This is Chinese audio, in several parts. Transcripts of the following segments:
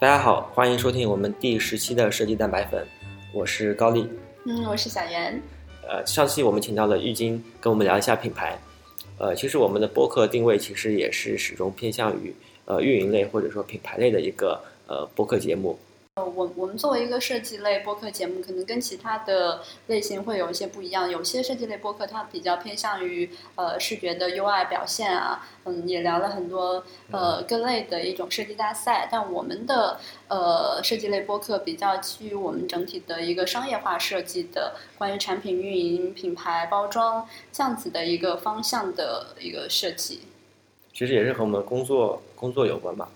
大家好，欢迎收听我们第十期的设计蛋白粉，我是高丽。嗯，我是小袁。呃，上期我们请到了玉晶跟我们聊一下品牌。呃，其实我们的播客定位其实也是始终偏向于呃运营类或者说品牌类的一个呃播客节目。呃，我我们作为一个设计类播客节目，可能跟其他的类型会有一些不一样。有些设计类播客它比较偏向于呃视觉的 UI 表现啊，嗯，也聊了很多呃各类的一种设计大赛。但我们的呃设计类播客比较基于我们整体的一个商业化设计的关于产品运营、品牌包装这样子的一个方向的一个设计。其实也是和我们工作工作有关吧。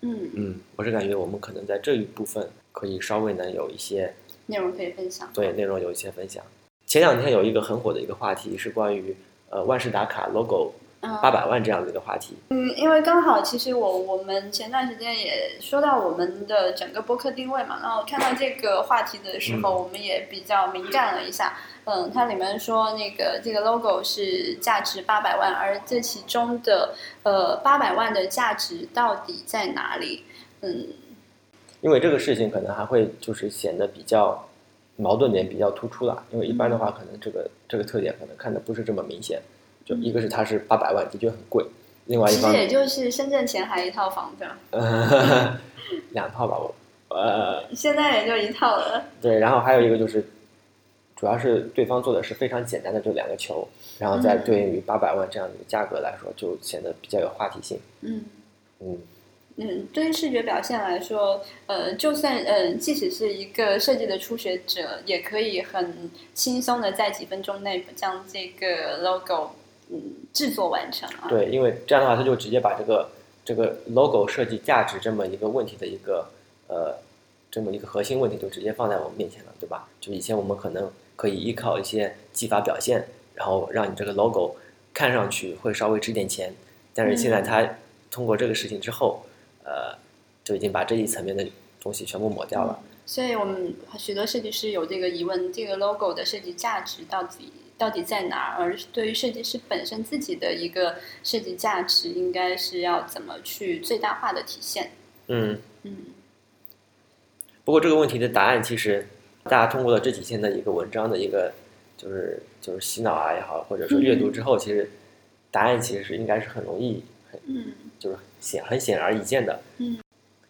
嗯，嗯，我是感觉我们可能在这一部分可以稍微能有一些内容可以分享。对内容有一些分享。前两天有一个很火的一个话题是关于呃万事达卡 logo 嗯八百万这样的一个话题。嗯，因为刚好其实我我们前段时间也说到我们的整个播客定位嘛，然后看到这个话题的时候，我们也比较敏感了一下。嗯，它里面说那个这个 logo 是价值八百万，而这其中的呃八百万的价值到底在哪里？嗯，因为这个事情可能还会就是显得比较矛盾点比较突出啦，因为一般的话可能这个这个特点可能看的不是这么明显，就一个是它是八百万的确很贵，另外一方其实也就是深圳前海一套房子，呃两套吧我呃现在也就一套了。对，然后还有一个就是主要是对方做的是非常简单的这两个球，然后再嗯对应于八百万这样的一个价格来说，就显得比较有话题性。嗯。嗯嗯，对于视觉表现来说，呃，就算呃，即使是一个设计的初学者，也可以很轻松的在几分钟内将这个 logo 嗯制作完成啊。对，因为这样的话，他就直接把这个这个 logo 设计价值这么一个问题的一个呃这么一个核心问题，就直接放在我们面前了，对吧？就以前我们可能可以依靠一些技法表现，然后让你这个 logo 看上去会稍微值点钱，但是现在它通过这个事情之后，呃，就已经把这一层面的东西全部抹掉了。所以我们许多设计师有这个疑问：这个 logo 的设计价值到底到底在哪儿？而对于设计师本身自己的一个设计价值，应该是要怎么去最大化的体现？嗯，嗯不过这个问题的答案，其实大家通过了这几天的一个文章的一个，就是就是洗脑啊也好，或者说阅读之后，其实答案其实是应该是很容易，很嗯就是显很显而易见的。嗯，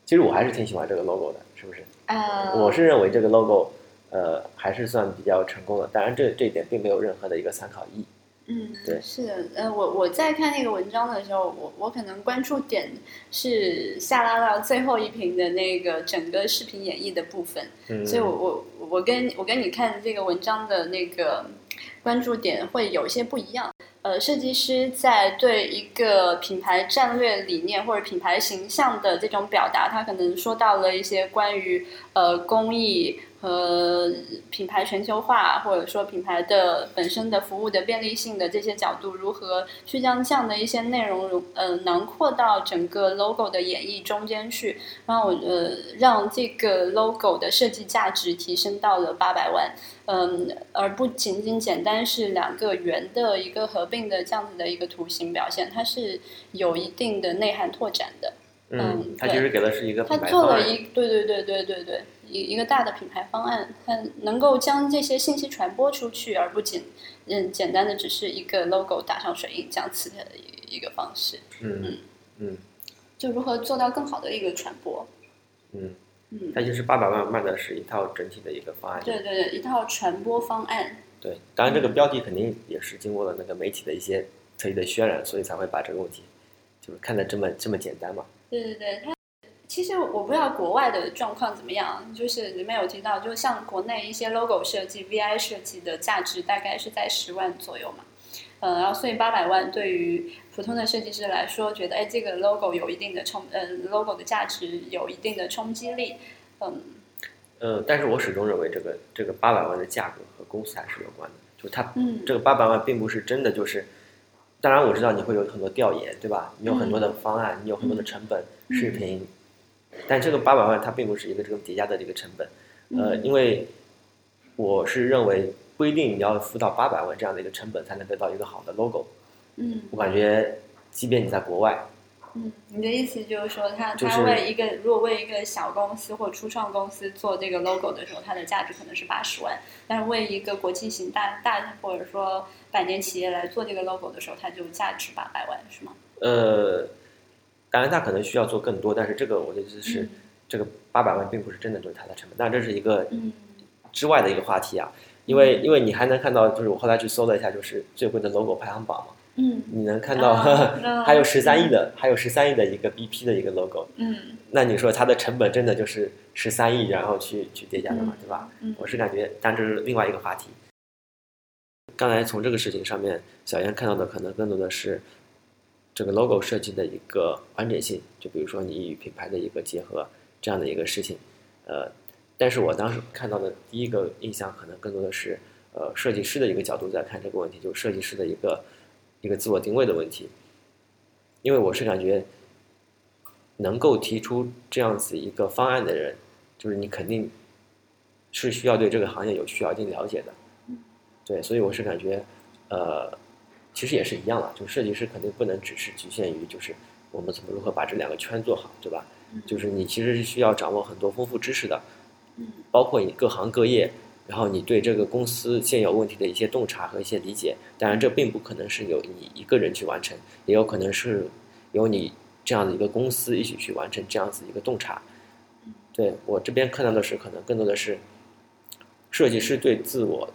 其实我还是挺喜欢这个 logo 的，是不是？啊，我是认为这个 logo，呃，还是算比较成功的。当然这这一点并没有任何的一个参考意义。嗯，对是的，呃，我我在看那个文章的时候，我我可能关注点是下拉到最后一屏的那个整个视频演绎的部分，嗯，所以我我我跟我跟你看这个文章的那个关注点会有一些不一样。呃，设计师在对一个品牌战略理念或者品牌形象的这种表达，他可能说到了一些关于呃工艺和品牌全球化，或者说品牌的本身的服务的便利性的这些角度，如何去将这样的一些内容融呃囊括到整个 logo 的演绎中间去，然后呃让这个 logo 的设计价值提升到了八百万。嗯，而不仅仅简单是两个圆的一个合并的这样子的一个图形表现，它是有一定的内涵拓展的。嗯嗯，它其实给的是一个它。做了一对对对对对对一一个大的品牌方案，它能够将这些信息传播出去，而不仅嗯简单的只是一个 logo 打上水印这样子的一一个方式。嗯嗯就如何做到更好的一个传播？嗯，嗯，它就是八百万卖的是一套整体的一个方案。对对对，一套传播方案。对，当然这个标题肯定也是经过了那个媒体的一些特意的渲染，所以才会把这个问题就是看得这么这么简单嘛。对对对，它其实我不知道国外的状况怎么样，就是里面有提到，就像国内一些 logo 设计、VI 设计的价值大概是在十万左右嘛，呃，然后所以八百万对于普通的设计师来说，觉得哎这个 logo 有一定的冲，呃，logo 的价值有一定的冲击力，嗯。呃，但是我始终认为这个这个八百万的价格和公司还是有关的，就它嗯。这个八百万并不是真的就是，当然我知道你会有很多调研，对吧？你有很多的方案，你有很多的成本、嗯。视频，但这个八百万它并不是一个这种叠加的这个成本，呃，嗯。因为我是认为不一定你要付到八百万这样的一个成本才能得到一个好的 logo，嗯。我感觉即便你在国外，嗯，你的意思就是说，他就是他为一个如果为一个小公司或初创公司做这个 logo 的时候，它的价值可能是八十万，但是为一个国际型大大或者说百年企业来做这个 logo 的时候，它就价值八百万，是吗？呃，当然他可能需要做更多，但是这个我的意思是，嗯这个八百万并不是真的就是它的成本，但这是一个嗯之外的一个话题啊。因为因为你还能看到，就是我后来去搜了一下，就是最贵的 logo 排行榜嘛，嗯你能看到、啊 还有十三亿的，还有十三亿的一个 BP 的一个 logo，嗯那你说它的成本真的就是十三亿，然后去去叠加的嘛，对吧？嗯我是感觉，但这是另外一个话题。刚才从这个事情上面，小燕看到的可能更多的是这个 logo 设计的一个完整性，就比如说你与品牌的一个结合这样的一个事情。呃，但是我当时看到的第一个印象可能更多的是呃设计师的一个角度在看这个问题，就是设计师的一个一个自我定位的问题。因为我是感觉能够提出这样子一个方案的人，就是你肯定是需要对这个行业有需要一定了解的。对，所以我是感觉，呃，其实也是一样的，就设计师肯定不能只是局限于就是我们怎么如何把这两个圈做好，对吧？就是你其实是需要掌握很多丰富知识的，嗯包括你各行各业，然后你对这个公司现有问题的一些洞察和一些理解。当然，这并不可能是由你一个人去完成，也有可能是由你这样的一个公司一起去完成这样子一个洞察。对我这边看到的是，可能更多的是设计师对自我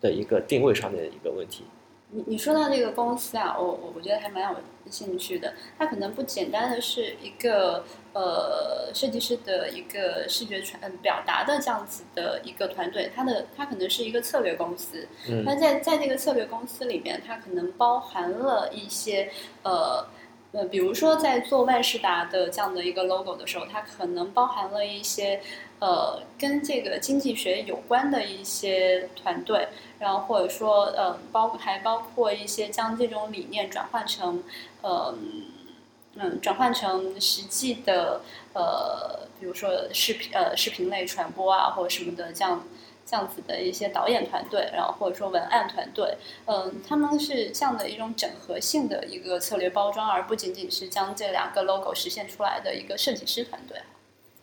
的一个定位上面的一个问题。你你说到这个公司啊，我我我觉得还蛮有兴趣的。它可能不简单的是一个呃设计师的一个视觉传呃表达的这样子的一个团队，它的它可能是一个策略公司。嗯那在在这个策略公司里面，它可能包含了一些呃。呃，比如说在做万事达的这样的一个 logo 的时候，它可能包含了一些呃跟这个经济学有关的一些团队，然后或者说呃包还包括一些将这种理念转换成呃嗯转换成实际的呃比如说视频呃视频类传播啊或者什么的这样这样子的一些导演团队，然后或者说文案团队，嗯、他们是这样的一种整合性的一个策略包装，而不仅仅是将这两个 logo 实现出来的一个设计师团队。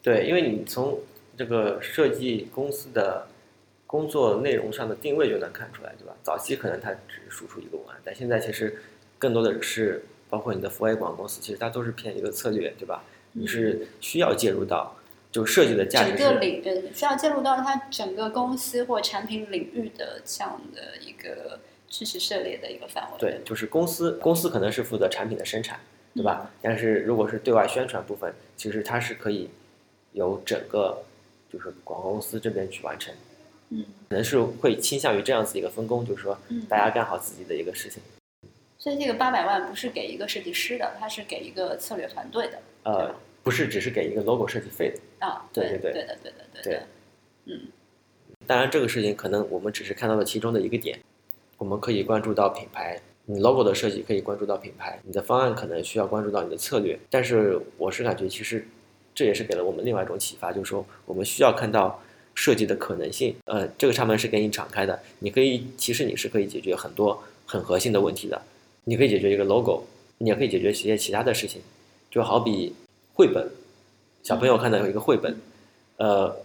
对，因为你从这个设计公司的工作内容上的定位就能看出来，对吧？早期可能它只是输出一个文案，但现在其实更多的是包括你的福 A 广告公司，其实它都是偏一个策略，对吧？你是需要介入到就设计的价值整个领域需要介入到它整个公司或产品领域的这样的一个知识涉猎的一个范围。对，就是公司公司可能是负责产品的生产，对吧？但是如果是对外宣传部分，其实它是可以由整个就是广告公司这边去完成，嗯可能是会倾向于这样子一个分工，就是说嗯，大家干好自己的一个事情。所以这个八百万不是给一个设计师的，它是给一个策略团队的。呃，不是只是给一个 logo 设计费的。啊，对对对对的，对的，对对的，嗯当然，这个事情可能我们只是看到了其中的一个点，我们可以关注到品牌，你 logo 的设计可以关注到品牌，你的方案可能需要关注到你的策略。但是我是感觉，其实这也是给了我们另外一种启发，就是说我们需要看到设计的可能性。呃，这个插门是给你敞开的，你可以其实你是可以解决很多很核心的问题的。你可以解决一个 logo，你也可以解决一些其他的事情，就好比绘本，小朋友看到有一个绘本，呃，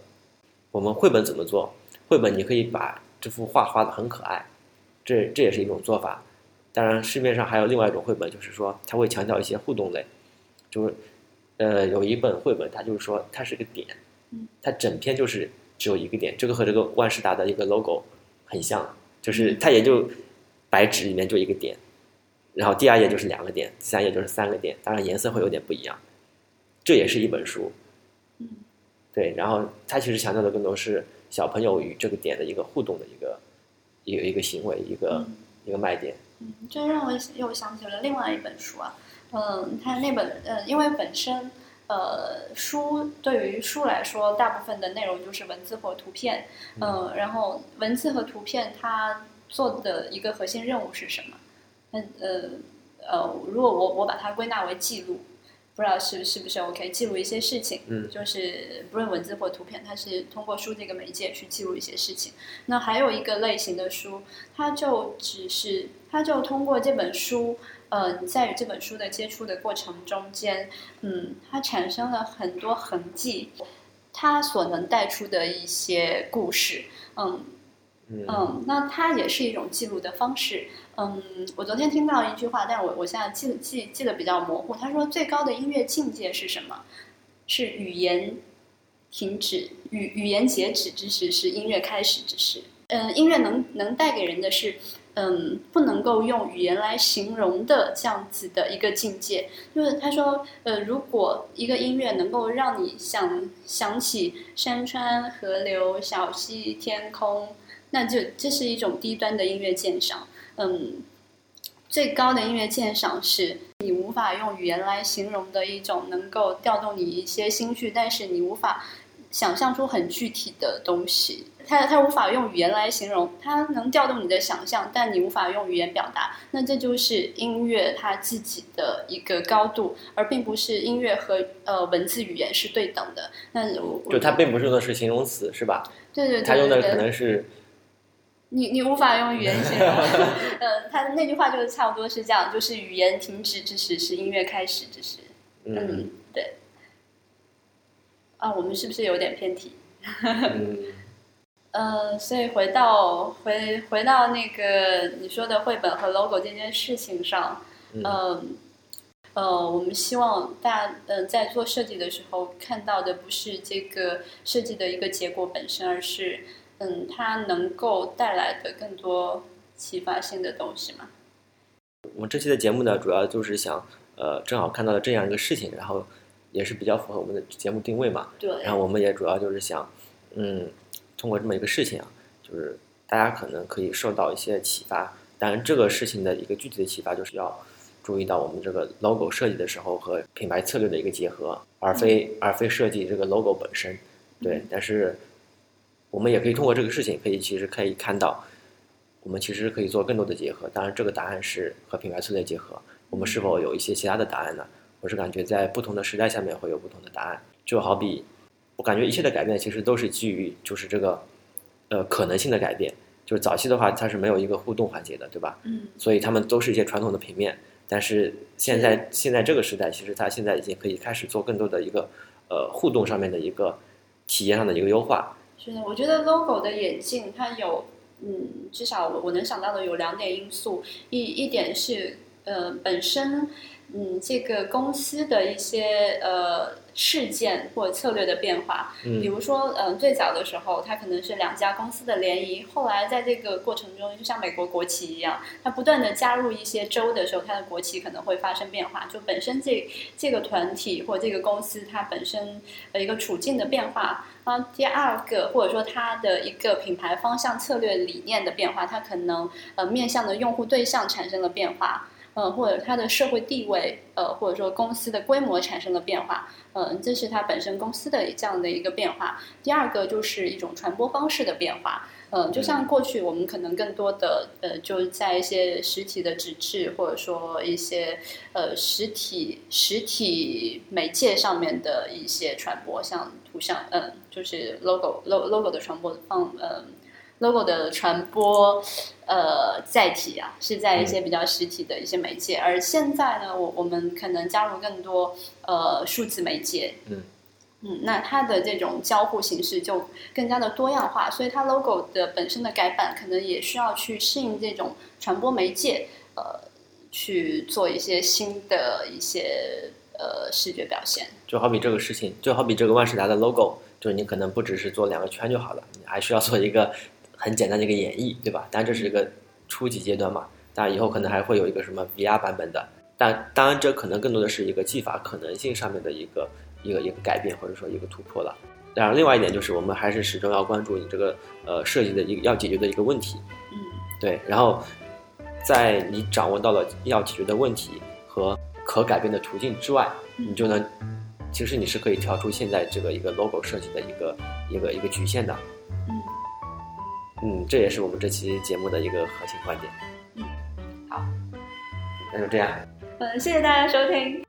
我们绘本怎么做？绘本你可以把这幅画画的很可爱，这这也是一种做法。当然，市面上还有另外一种绘本，就是说它会强调一些互动类，就是呃有一本绘本，它就是说它是个点嗯，它整篇就是只有一个点，这个和这个万事达的一个 logo 很像，就是它也就白纸里面就一个点，然后第二页就是两个点，第三页就是三个点，当然颜色会有点不一样。这也是一本书，嗯。对，然后他其实强调的更多是小朋友与这个点的一个互动的一个一个一个行为，一个、嗯。一个卖点。嗯，这让我又想起了另外一本书啊，嗯，它那本嗯，因为本身呃书对于书来说，大部分的内容就是文字或图片，嗯、然后文字和图片它做的一个核心任务是什么？嗯呃呃，如果我我把它归纳为记录，不知道是是不是 OK，记录一些事情，嗯就是不论文字或图片，它是通过书这个媒介去记录一些事情。那还有一个类型的书，它就只是，它就通过这本书，嗯、在与这本书的接触的过程中间，嗯，它产生了很多痕迹，它所能带出的一些故事，嗯，嗯嗯，那它也是一种记录的方式。嗯，我昨天听到一句话，但是我我现在记记记得比较模糊。他说最高的音乐境界是什么？是语言停止，语语言截止之时是音乐开始之时。嗯，音乐能能带给人的是，嗯，不能够用语言来形容的这样子的一个境界。就是他说，呃，如果一个音乐能够让你想想起山川、河流、小溪、天空，那就这是一种低端的音乐鉴赏。嗯，最高的音乐鉴赏是你无法用语言来形容的一种，能够调动你一些心绪，但是你无法想象出很具体的东西。它它无法用语言来形容，它能调动你的想象，但你无法用语言表达。那这就是音乐它自己的一个高度，而并不是音乐和呃文字语言是对等的。那我就它并不是用的是形容词，是吧？对对对，它用的可能是你你无法用语言形容，呃，他的那句话就是差不多是这样，就是语言停止之时是音乐开始之时。嗯嗯，对。啊，我们是不是有点偏题？嗯 呃，所以回到回回到那个你说的绘本和 logo 这件事情上，嗯嗯呃，我们希望大家嗯、呃、在做设计的时候看到的不是这个设计的一个结果本身，而是嗯它能够带来的更多启发性的东西嘛。我们这期的节目呢，主要就是想呃正好看到了这样一个事情，然后也是比较符合我们的节目定位嘛。对，然后我们也主要就是想，嗯，通过这么一个事情啊，就是大家可能可以受到一些启发。当然，这个事情的一个具体的启发就是要注意到我们这个 logo 设计的时候和品牌策略的一个结合，而非而非设计这个 logo 本身。对，但是我们也可以通过这个事情，可以其实可以看到，我们其实可以做更多的结合。当然，这个答案是和品牌策略结合。我们是否有一些其他的答案呢？我是感觉在不同的时代下面会有不同的答案。就好比，我感觉一切的改变其实都是基于就是这个，呃，可能性的改变。就是早期的话，它是没有一个互动环节的，对吧？嗯所以他们都是一些传统的平面。但是现在现在这个时代，其实它现在已经可以开始做更多的一个呃互动上面的一个体验上的一个优化。是的，我觉得 logo 的眼镜它有，嗯，至少我能想到的有两点因素，一一点是呃本身，嗯，这个公司的一些呃事件或者策略的变化，比嗯如说，嗯、最早的时候，它可能是两家公司的联谊，后来在这个过程中，就像美国国旗一样，它不断的加入一些州的时候，它的国旗可能会发生变化。就本身这这个团体或这个公司它本身的一个处境的变化。啊，第二个或者说它的一个品牌方向策略理念的变化，它可能呃面向的用户对象产生了变化。呃，或者它的社会地位，呃，或者说公司的规模产生了变化，嗯，这是它本身公司的这样的一个变化。第二个就是一种传播方式的变化，嗯，就像过去我们可能更多的呃，就在一些实体的纸质或者说一些呃实体实体媒介上面的一些传播，像图像，嗯，就是 logo logo logo 的传播方，嗯。Logo 的传播，呃，载体啊，是在一些比较实体的一些媒介，而现在呢，我我们可能加入更多呃数字媒介，嗯。嗯，那它的这种交互形式就更加的多样化，所以它 logo 的本身的改版可能也需要去适应这种传播媒介，呃，去做一些新的一些呃视觉表现。就好比这个事情，就好比这个万事达的 logo，就是你可能不只是做两个圈就好了，你还需要做一个很简单的一个演绎，对吧？当然这是一个初级阶段嘛，当然以后可能还会有一个什么 VR 版本的，但当然这可能更多的是一个技法可能性上面的一个一个一个改变或者说一个突破了。当然，另外一点就是我们还是始终要关注你这个呃设计的一个要解决的一个问题，嗯对，然后在你掌握到了要解决的问题和可改变的途径之外，你就能，其实你是可以跳出现在这个一个 logo 设计的一个一个一个局限的。嗯嗯，这也是我们这期节目的一个核心观点。嗯，好，那就这样。嗯，谢谢大家收听。